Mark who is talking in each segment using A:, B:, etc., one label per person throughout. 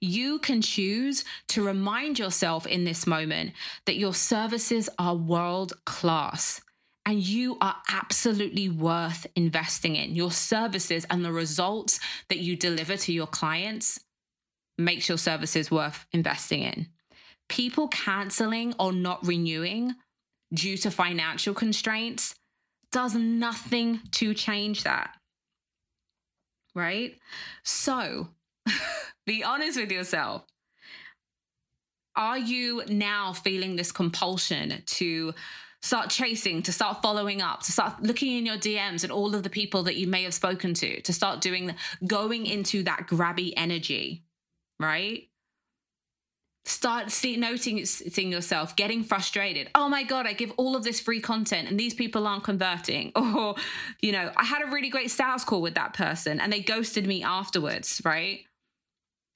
A: You can choose to remind yourself in this moment that your services are world class and you are absolutely worth investing in. Your services and the results that you deliver to your clients makes your services worth investing in. People canceling or not renewing due to financial constraints does nothing to change that. Right? So be honest with yourself. Are you now feeling this compulsion to start chasing, to start following up, to start looking in your DMs and all of the people that you may have spoken to, to start doing, going into that grabby energy, right? Start see, noticing yourself getting frustrated. Oh my God, I give all of this free content and these people aren't converting. Or, you know, I had a really great sales call with that person and they ghosted me afterwards, right?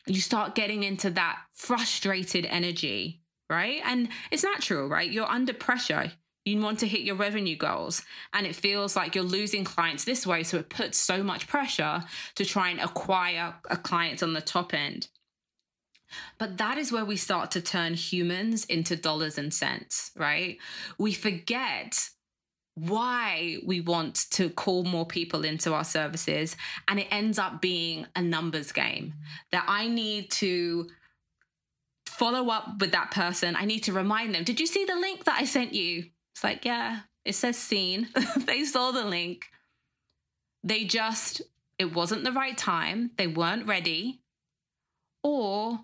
A: You start getting into that frustrated energy, right? And it's natural, right? You're under pressure you want to hit your revenue goals and it feels like you're losing clients this way so it puts so much pressure to try and acquire a client on the top end but that is where we start to turn humans into dollars and cents right we forget why we want to call more people into our services and it ends up being a numbers game that i need to follow up with that person i need to remind them did you see the link that i sent you it's like, yeah, it says seen. they saw the link. They just, it wasn't the right time. They weren't ready. Or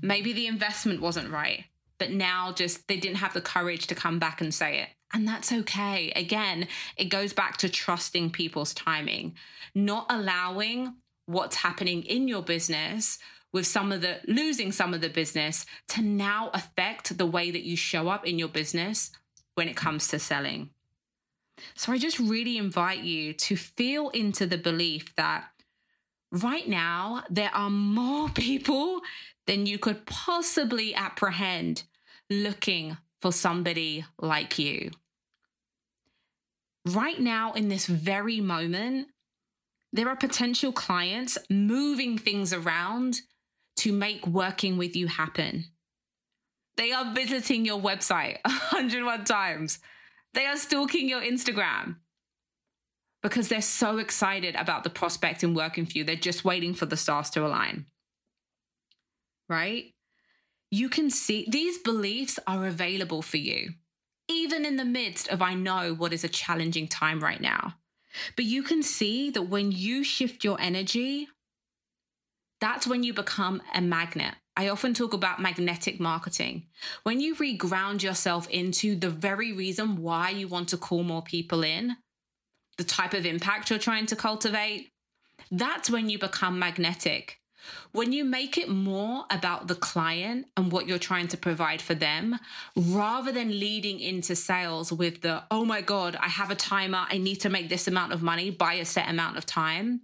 A: maybe the investment wasn't right. But now just they didn't have the courage to come back and say it. And that's okay. Again, it goes back to trusting people's timing, not allowing what's happening in your business with some of the losing some of the business to now affect the way that you show up in your business when it comes to selling. So I just really invite you to feel into the belief that right now there are more people than you could possibly apprehend looking for somebody like you. Right now, in this very moment, there are potential clients moving things around to make working with you happen. They are visiting your website 101 times. They are stalking your Instagram because they're so excited about the prospect in working for you. They're just waiting for the stars to align. Right? You can see these beliefs are available for you, even in the midst of I know what is a challenging time right now. But you can see that when you shift your energy, that's when you become a magnet. I often talk about magnetic marketing. When you reground yourself into the very reason why you want to call more people in, the type of impact you're trying to cultivate, that's when you become magnetic. When you make it more about the client and what you're trying to provide for them, rather than leading into sales with the, oh my God, I have a timer, I need to make this amount of money by a set amount of time,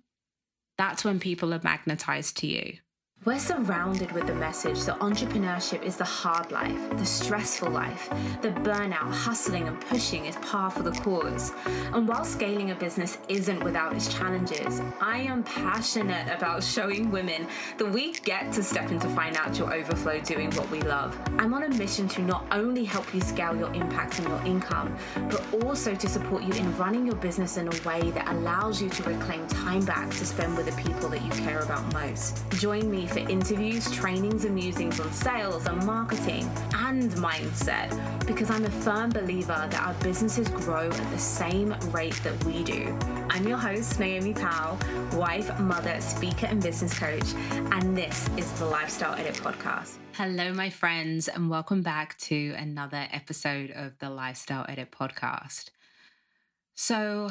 A: that's when people are magnetized to you.
B: We're surrounded with the message that entrepreneurship is the hard life, the stressful life, the burnout, hustling, and pushing is par for the cause. And while scaling a business isn't without its challenges, I am passionate about showing women that we get to step into financial overflow doing what we love. I'm on a mission to not only help you scale your impact and your income, but also to support you in running your business in a way that allows you to reclaim time back to spend with the people that you care about most. Join me for interviews, trainings, and musings on sales and marketing and mindset because I'm a firm believer that our businesses grow at the same rate that we do. I'm your host, Naomi Powell, wife, mother, speaker, and business coach, and this is the Lifestyle Edit Podcast.
A: Hello, my friends, and welcome back to another episode of the Lifestyle Edit Podcast. So,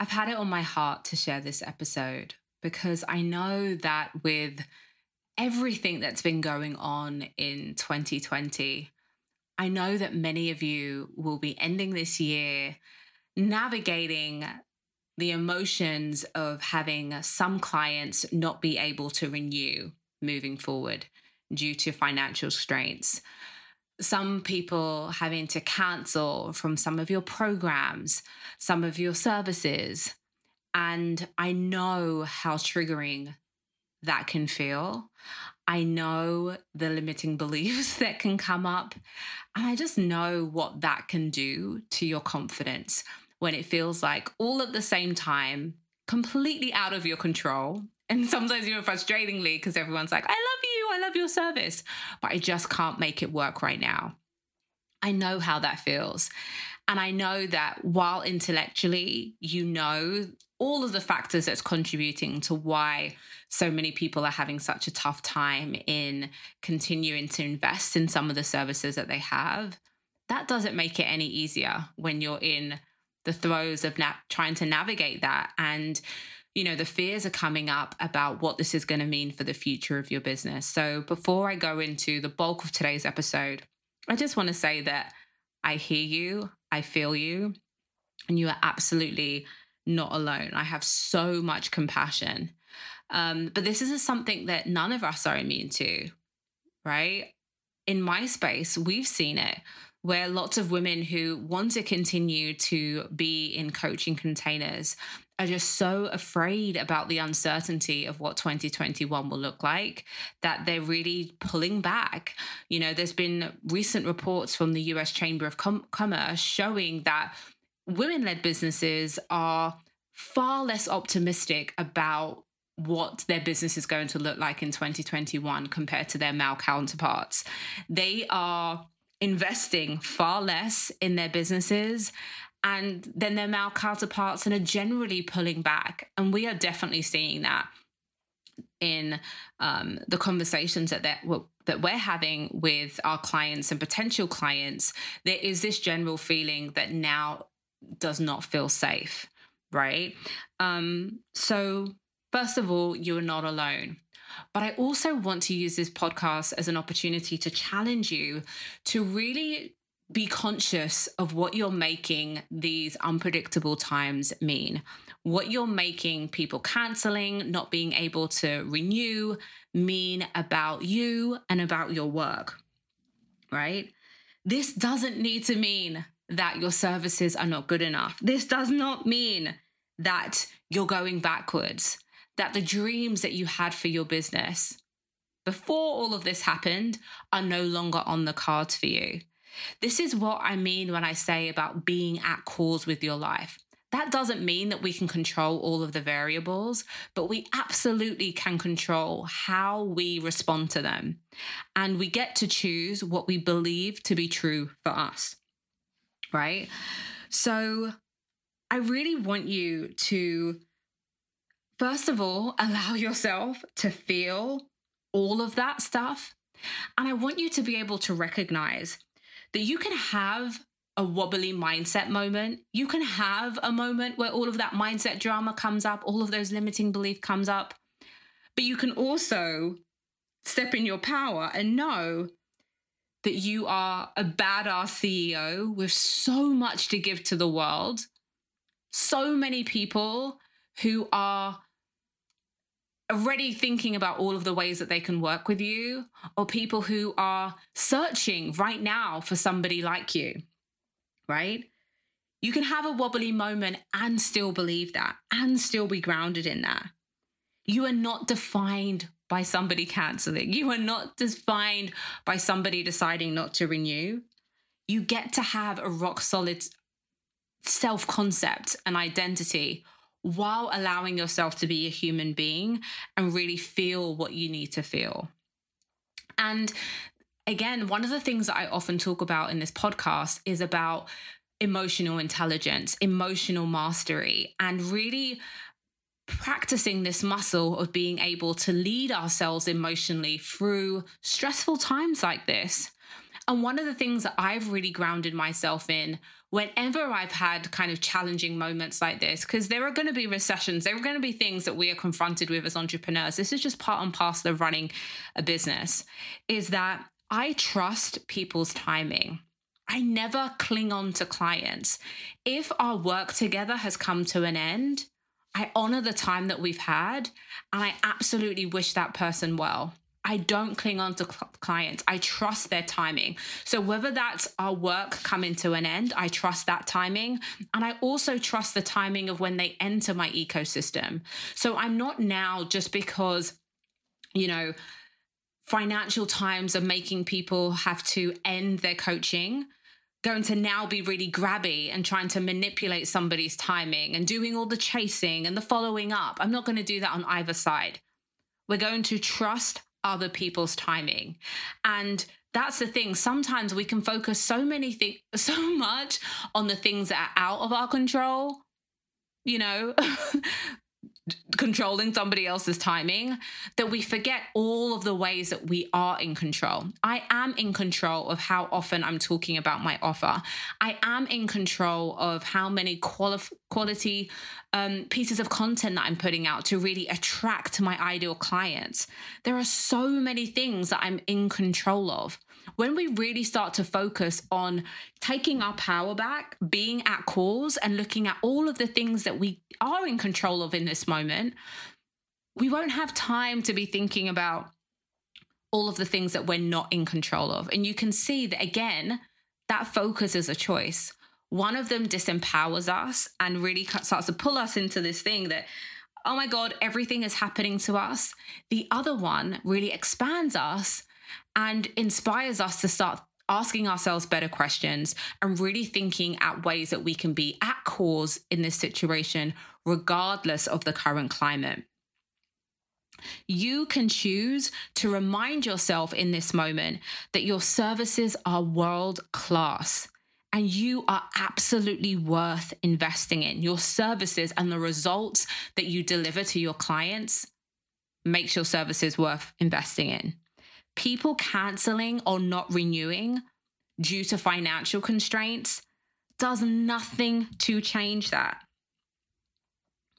A: I've had it on my heart to share this episode because I know that with everything that's been going on in 2020, I know that many of you will be ending this year navigating the emotions of having some clients not be able to renew moving forward due to financial strains. Some people having to cancel from some of your programs, some of your services. And I know how triggering that can feel. I know the limiting beliefs that can come up. And I just know what that can do to your confidence when it feels like all at the same time, completely out of your control. And sometimes even frustratingly, because everyone's like, I love you, I love your service, but I just can't make it work right now. I know how that feels. And I know that while intellectually you know all of the factors that's contributing to why so many people are having such a tough time in continuing to invest in some of the services that they have, that doesn't make it any easier when you're in the throes of na- trying to navigate that. And, you know, the fears are coming up about what this is going to mean for the future of your business. So before I go into the bulk of today's episode, I just want to say that I hear you, I feel you, and you are absolutely not alone. I have so much compassion. Um, but this is something that none of us are immune to, right? In my space, we've seen it where lots of women who want to continue to be in coaching containers are just so afraid about the uncertainty of what 2021 will look like that they're really pulling back. You know, there's been recent reports from the US Chamber of Com- Commerce showing that women led businesses are far less optimistic about what their business is going to look like in 2021 compared to their male counterparts. They are investing far less in their businesses and then their male counterparts and are generally pulling back. And we are definitely seeing that in um, the conversations that that that we're having with our clients and potential clients. There is this general feeling that now does not feel safe, right? Um, so first of all, you are not alone. But I also want to use this podcast as an opportunity to challenge you to really be conscious of what you're making these unpredictable times mean. What you're making people canceling, not being able to renew, mean about you and about your work, right? This doesn't need to mean that your services are not good enough. This does not mean that you're going backwards, that the dreams that you had for your business before all of this happened are no longer on the cards for you. This is what I mean when I say about being at cause with your life. That doesn't mean that we can control all of the variables, but we absolutely can control how we respond to them. And we get to choose what we believe to be true for us. Right? So I really want you to, first of all, allow yourself to feel all of that stuff. And I want you to be able to recognize that you can have a wobbly mindset moment. You can have a moment where all of that mindset drama comes up, all of those limiting belief comes up. But you can also step in your power and know that you are a badass CEO with so much to give to the world. So many people who are already thinking about all of the ways that they can work with you, or people who are searching right now for somebody like you, right? You can have a wobbly moment and still believe that and still be grounded in that. You are not defined by somebody canceling. You are not defined by somebody deciding not to renew. You get to have a rock solid self concept and identity while allowing yourself to be a human being and really feel what you need to feel. And again, one of the things that I often talk about in this podcast is about emotional intelligence, emotional mastery, and really practicing this muscle of being able to lead ourselves emotionally through stressful times like this. And one of the things that I've really grounded myself in whenever I've had kind of challenging moments like this, because there are going to be recessions, there are going to be things that we are confronted with as entrepreneurs. This is just part and parcel of running a business, is that I trust people's timing. I never cling on to clients. If our work together has come to an end, I honor the time that we've had and I absolutely wish that person well. I don't cling on to cl- clients. I trust their timing. So whether that's our work coming to an end, I trust that timing. And I also trust the timing of when they enter my ecosystem. So I'm not now just because you know, financial times are making people have to end their coaching going to now be really grabby and trying to manipulate somebody's timing and doing all the chasing and the following up. I'm not going to do that on either side. We're going to trust other people's timing. And that's the thing. Sometimes we can focus so many things, so much on the things that are out of our control. You know, controlling somebody else's timing that we forget all of the ways that we are in control. I am in control of how often I'm talking about my offer. I am in control of how many quali- quality um, pieces of content that I'm putting out to really attract my ideal clients. There are so many things that I'm in control of when we really start to focus on taking our power back, being at cause, and looking at all of the things that we are in control of in this moment, we won't have time to be thinking about all of the things that we're not in control of. And you can see that again, that focus is a choice. One of them disempowers us and really starts to pull us into this thing that, oh my God, everything is happening to us. The other one really expands us and inspires us to start asking ourselves better questions and really thinking at ways that we can be at cause in this situation, regardless of the current climate. You can choose to remind yourself in this moment that your services are world class and you are absolutely worth investing in. Your services and the results that you deliver to your clients makes your services worth investing in people canceling or not renewing due to financial constraints does nothing to change that.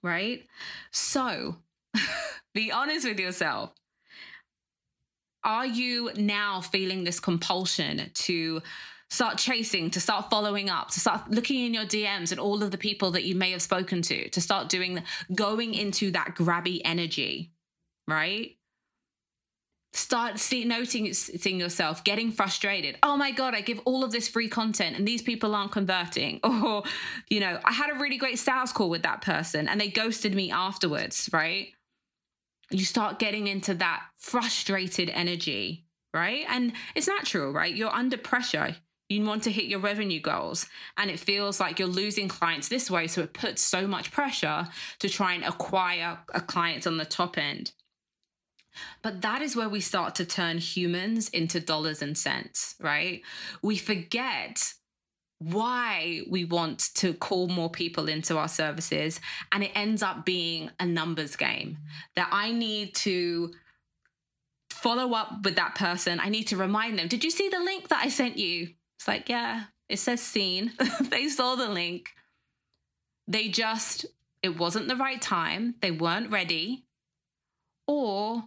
A: Right? So be honest with yourself. Are you now feeling this compulsion to start chasing, to start following up, to start looking in your DMs and all of the people that you may have spoken to, to start doing, going into that grabby energy, right? Start see, noticing yourself getting frustrated. Oh my god i give all of this free content and these people aren't converting. Or you know i had a really great sales call with that person and they ghosted me afterwards right? You start getting into that frustrated energy right? And it's natural right? You're under pressure. You want to hit your revenue goals and it feels like you're losing clients this way. So it puts so much pressure to try and acquire a client on the top end but that is where we start to turn humans into dollars and cents, right? We forget why we want to call more people into our services. And it ends up being a numbers game that I need to follow up with that person. I need to remind them, did you see the link that I sent you? It's like, yeah, it says seen. they saw the link. They just, it wasn't the right time. They weren't ready. Or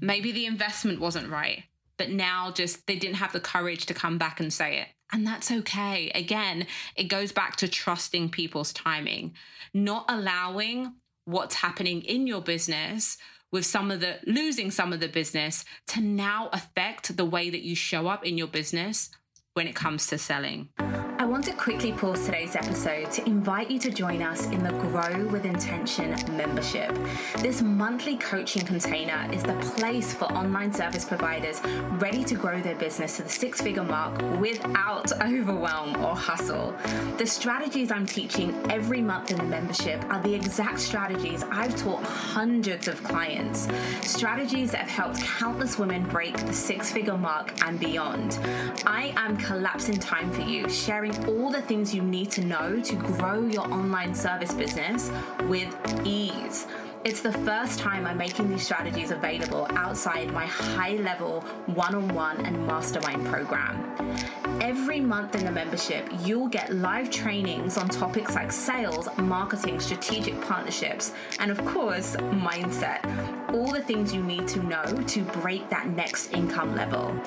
A: maybe the investment wasn't right, but now just they didn't have the courage to come back and say it. And that's okay. Again, it goes back to trusting people's timing, not allowing what's happening in your business with some of the losing some of the business to now affect the way that you show up in your business when it comes to selling.
B: Want to quickly pause today's episode to invite you to join us in the Grow with Intention membership. This monthly coaching container is the place for online service providers ready to grow their business to the six figure mark without overwhelm or hustle. The strategies I'm teaching every month in the membership are the exact strategies I've taught hundreds of clients, strategies that have helped countless women break the six figure mark and beyond. I am collapsing time for you, sharing all the things you need to know to grow your online service business with ease. It's the first time I'm making these strategies available outside my high level one on one and mastermind program. Every month in the membership, you'll get live trainings on topics like sales, marketing, strategic partnerships, and of course, mindset. All the things you need to know to break that next income level.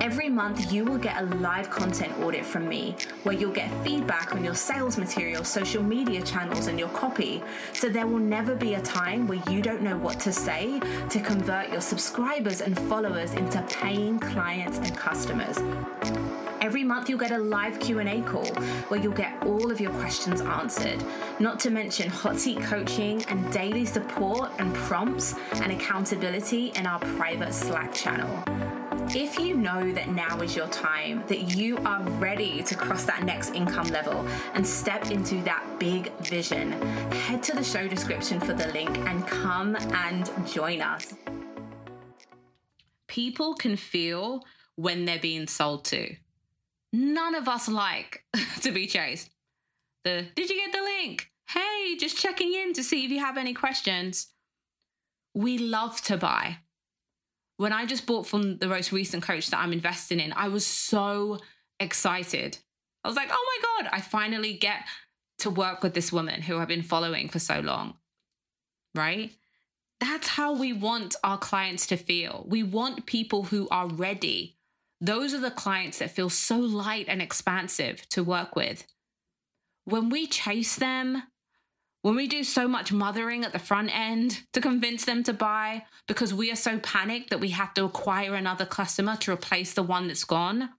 B: Every month, you will get a live content audit from me where you'll get feedback on your sales material, social media channels, and your copy. So there will never be a time where you don't know what to say to convert your subscribers and followers into paying clients and customers. Every month you'll get a live Q&A call where you'll get all of your questions answered. Not to mention hot seat coaching and daily support and prompts and accountability in our private Slack channel. If you know that now is your time, that you are ready to cross that next income level and step into that big vision, head to the show description for the link and come and join us.
A: People can feel when they're being sold to. None of us like to be chased. The did you get the link? Hey, just checking in to see if you have any questions. We love to buy when I just bought from the most recent coach that I'm investing in, I was so excited. I was like, oh my God, I finally get to work with this woman who I've been following for so long. Right? That's how we want our clients to feel. We want people who are ready. Those are the clients that feel so light and expansive to work with. When we chase them, when we do so much mothering at the front end to convince them to buy because we are so panicked that we have to acquire another customer to replace the one that's gone,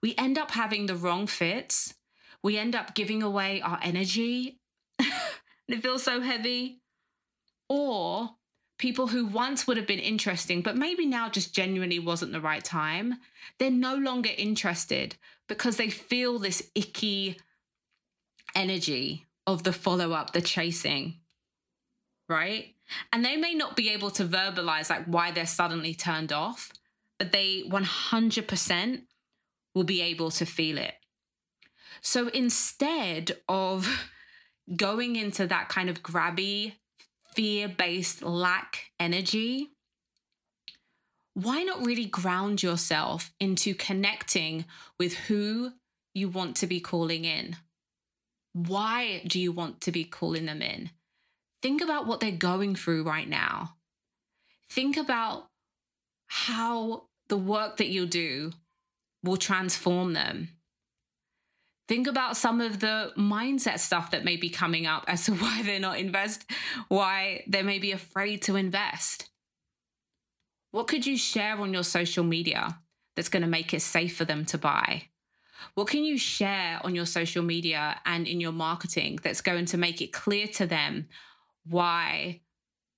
A: we end up having the wrong fits. We end up giving away our energy. And it feels so heavy. Or people who once would have been interesting, but maybe now just genuinely wasn't the right time, they're no longer interested because they feel this icky energy of the follow up, the chasing, right? And they may not be able to verbalize like why they're suddenly turned off, but they 100% will be able to feel it. So instead of going into that kind of grabby, fear based lack energy, why not really ground yourself into connecting with who you want to be calling in? Why do you want to be calling them in? Think about what they're going through right now. Think about how the work that you do will transform them. Think about some of the mindset stuff that may be coming up as to why they're not invest, why they may be afraid to invest. What could you share on your social media that's going to make it safe for them to buy? What can you share on your social media and in your marketing that's going to make it clear to them why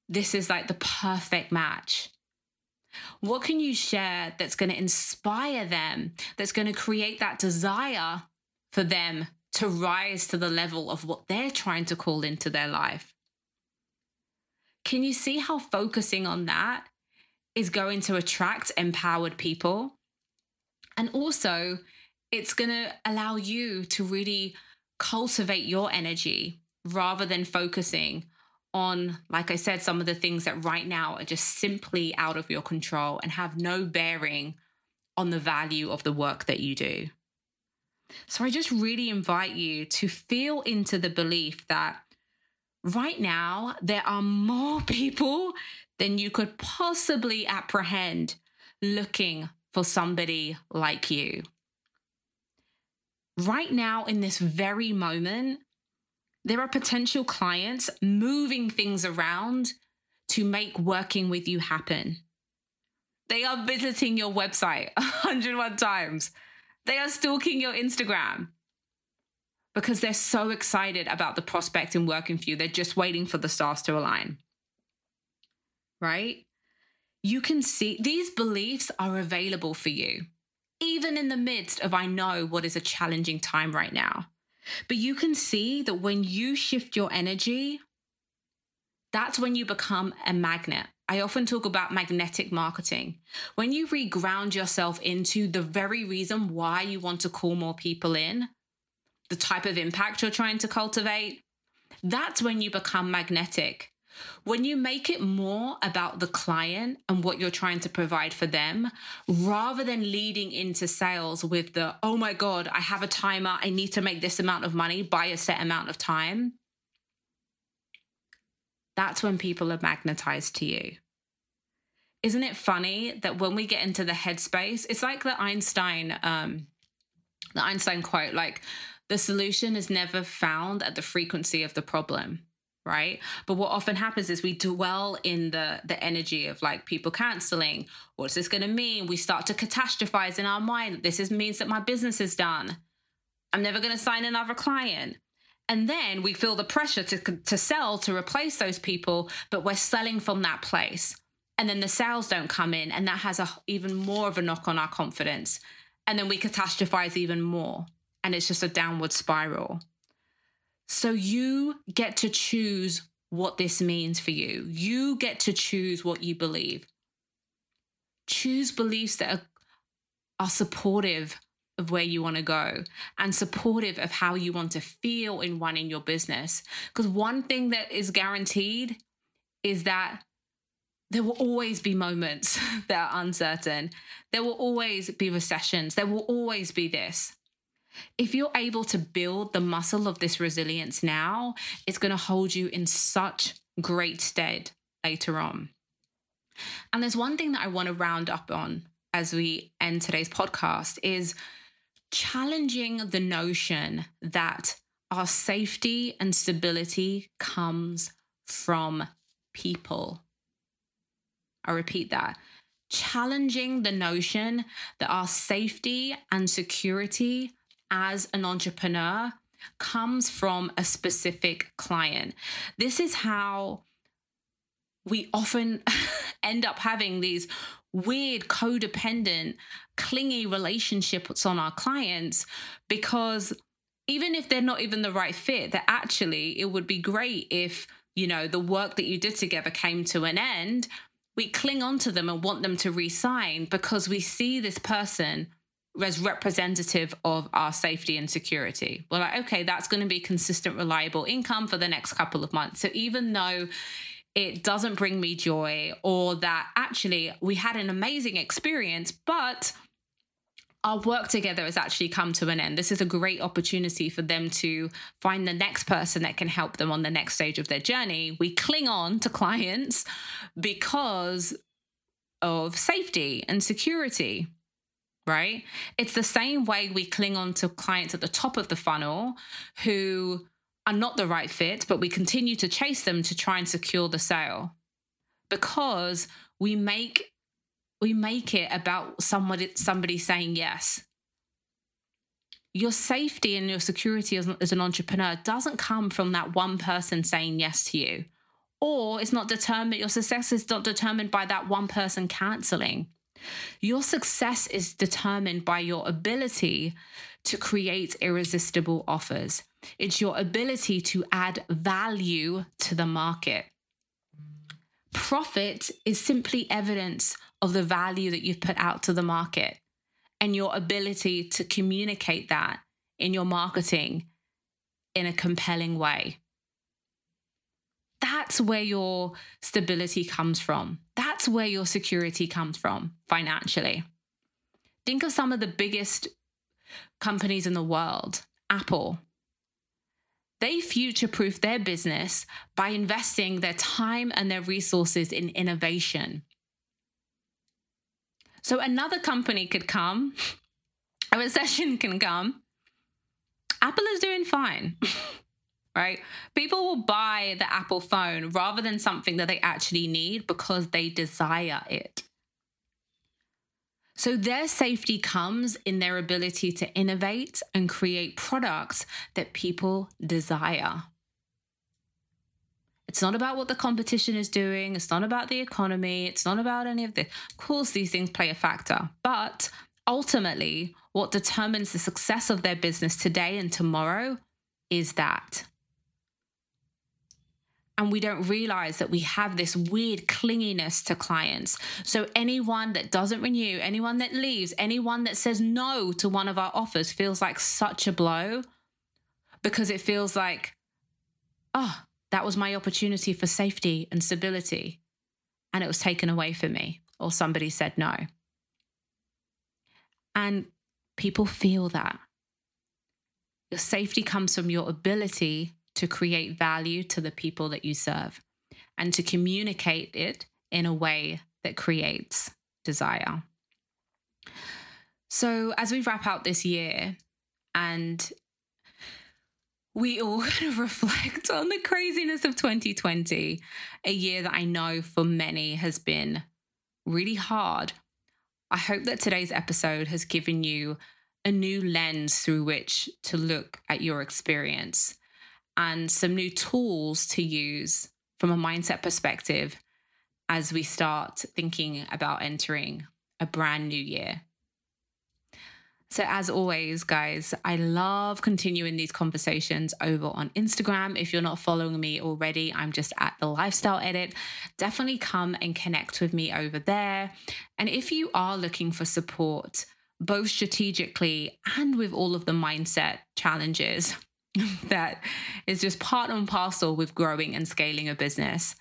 A: this is like the perfect match? What can you share that's going to inspire them, that's going to create that desire for them to rise to the level of what they're trying to call into their life? Can you see how focusing on that is going to attract empowered people? And also, it's going to allow you to really cultivate your energy rather than focusing on, like I said, some of the things that right now are just simply out of your control and have no bearing on the value of the work that you do. So I just really invite you to feel into the belief that right now there are more people than you could possibly apprehend looking for somebody like you right now, in this very moment, there are potential clients moving things around to make working with you happen. They are visiting your website 101 times. They are stalking your Instagram because they're so excited about the prospect and working for you. They're just waiting for the stars to align. Right? You can see these beliefs are available for you even in the midst of I know what is a challenging time right now. But you can see that when you shift your energy, that's when you become a magnet. I often talk about magnetic marketing. When you reground yourself into the very reason why you want to call more people in, the type of impact you're trying to cultivate, that's when you become magnetic. When you make it more about the client and what you're trying to provide for them, rather than leading into sales with the, oh my God, I have a timer, I need to make this amount of money by a set amount of time, that's when people are magnetized to you. Isn't it funny that when we get into the headspace, it's like the Einstein, um, the Einstein quote, like the solution is never found at the frequency of the problem right but what often happens is we dwell in the the energy of like people canceling what's this going to mean we start to catastrophize in our mind that this is means that my business is done i'm never going to sign another client And then we feel the pressure to, to sell to replace those people, but we're selling from that place. And then the sales don't come in, and that has a, even more of a knock on our confidence. And then we catastrophize even more. And it's just a downward spiral. So you get to choose what this means for you. You get to choose what you believe. Choose beliefs that are, are supportive of where you want to go and supportive of how you want to feel in running your business. Because one thing that is guaranteed is that there will always be moments that are uncertain. There will always be recessions. There will always be this. If you're able to build the muscle of this resilience now, it's going to hold you in such great stead later on. And there's one thing that I want to round up on as we end today's podcast is challenging the notion that our safety and stability comes from people. I repeat that. Challenging the notion that our safety and security as an entrepreneur comes from a specific client. This is how we often end up having these weird codependent clingy relationships on our clients because even if they're not even the right fit that actually it would be great if you know the work that you did together came to an end we cling on to them and want them to resign because we see this person as representative of our safety and security. We're like, okay, that's going to be consistent, reliable income for the next couple of months. So even though it doesn't bring me joy, or that actually we had an amazing experience, but our work together has actually come to an end. This is a great opportunity for them to find the next person that can help them on the next stage of their journey. We cling on to clients because of safety and security right? It's the same way we cling on to clients at the top of the funnel who are not the right fit, but we continue to chase them to try and secure the sale because we make we make it about somebody somebody saying yes. Your safety and your security as, as an entrepreneur doesn't come from that one person saying yes to you. Or it's not determined, your success is not determined by that one person canceling. Your success is determined by your ability to create irresistible offers. It's your ability to add value to the market. Profit is simply evidence of the value that you've put out to the market and your ability to communicate that in your marketing in a compelling way. That's where your stability comes from. That's where your security comes from financially. Think of some of the biggest companies in the world, Apple. They future proof their business by investing their time and their resources in innovation. So another company could come, a recession can come. Apple is doing fine. right? People will buy the Apple phone rather than something that they actually need because they desire it. So their safety comes in their ability to innovate and create products that people desire. It's not about what the competition is doing. It's not about the economy. It's not about any of this. Of course, these things play a factor. But ultimately, what determines the success of their business today and tomorrow is that and we don't realize that we have this weird clinginess to clients. So, anyone that doesn't renew, anyone that leaves, anyone that says no to one of our offers feels like such a blow because it feels like, oh, that was my opportunity for safety and stability. And it was taken away from me, or somebody said no. And people feel that. Your safety comes from your ability to create value to the people that you serve and to communicate it in a way that creates desire. So, as we wrap out this year and we all kind of reflect on the craziness of 2020, a year that I know for many has been really hard. I hope that today's episode has given you a new lens through which to look at your experience and some new tools to use from a mindset perspective as we start thinking about entering a brand new year. So, as always, guys, I love continuing these conversations over on Instagram. If you're not following me already, I'm just at the Lifestyle Edit. Definitely come and connect with me over there. And if you are looking for support, both strategically and with all of the mindset challenges that is just part and parcel with growing and scaling a business,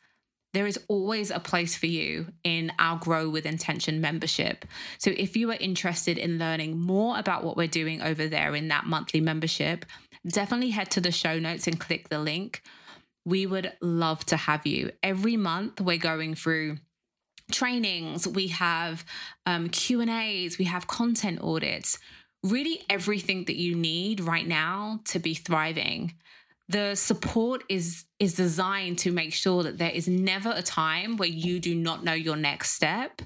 A: there is always a place for you in our Grow with Intention membership. So if you are interested in learning more about what we're doing over there in that monthly membership, definitely head to the show notes and click the link. We would love to have you. Every month we're going through trainings, we have um, Q&As, we have content audits, really everything that you need right now to be thriving. The support is is designed to make sure that there is never a time where you do not know your next step.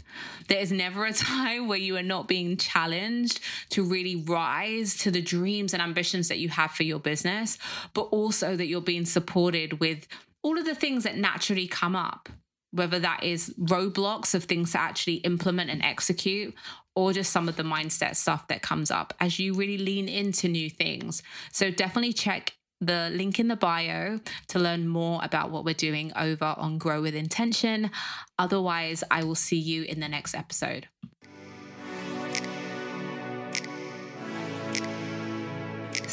A: There is never a time where you are not being challenged to really rise to the dreams and ambitions that you have for your business but also that you're being supported with all of the things that naturally come up whether that is roadblocks of things to actually implement and execute or just some of the mindset stuff that comes up as you really lean into new things so definitely check the link in the bio to learn more about what we're doing over on Grow with Intention. Otherwise, I will see you in the next episode.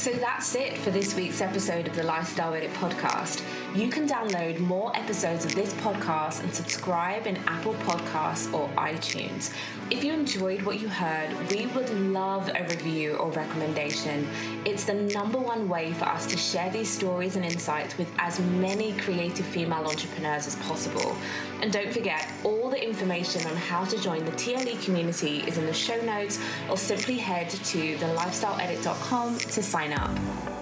A: So that's it for this week's episode of the Lifestyle Edit podcast. You can download more episodes of this podcast and subscribe in Apple Podcasts or iTunes. If you enjoyed what you heard, we would love a review or recommendation. It's the number one way for us to share these stories and insights with as many creative female entrepreneurs as possible. And don't forget, all the information on how to join the TLE community is in the show notes, or simply head to thelifestyleedit.com to sign up. な。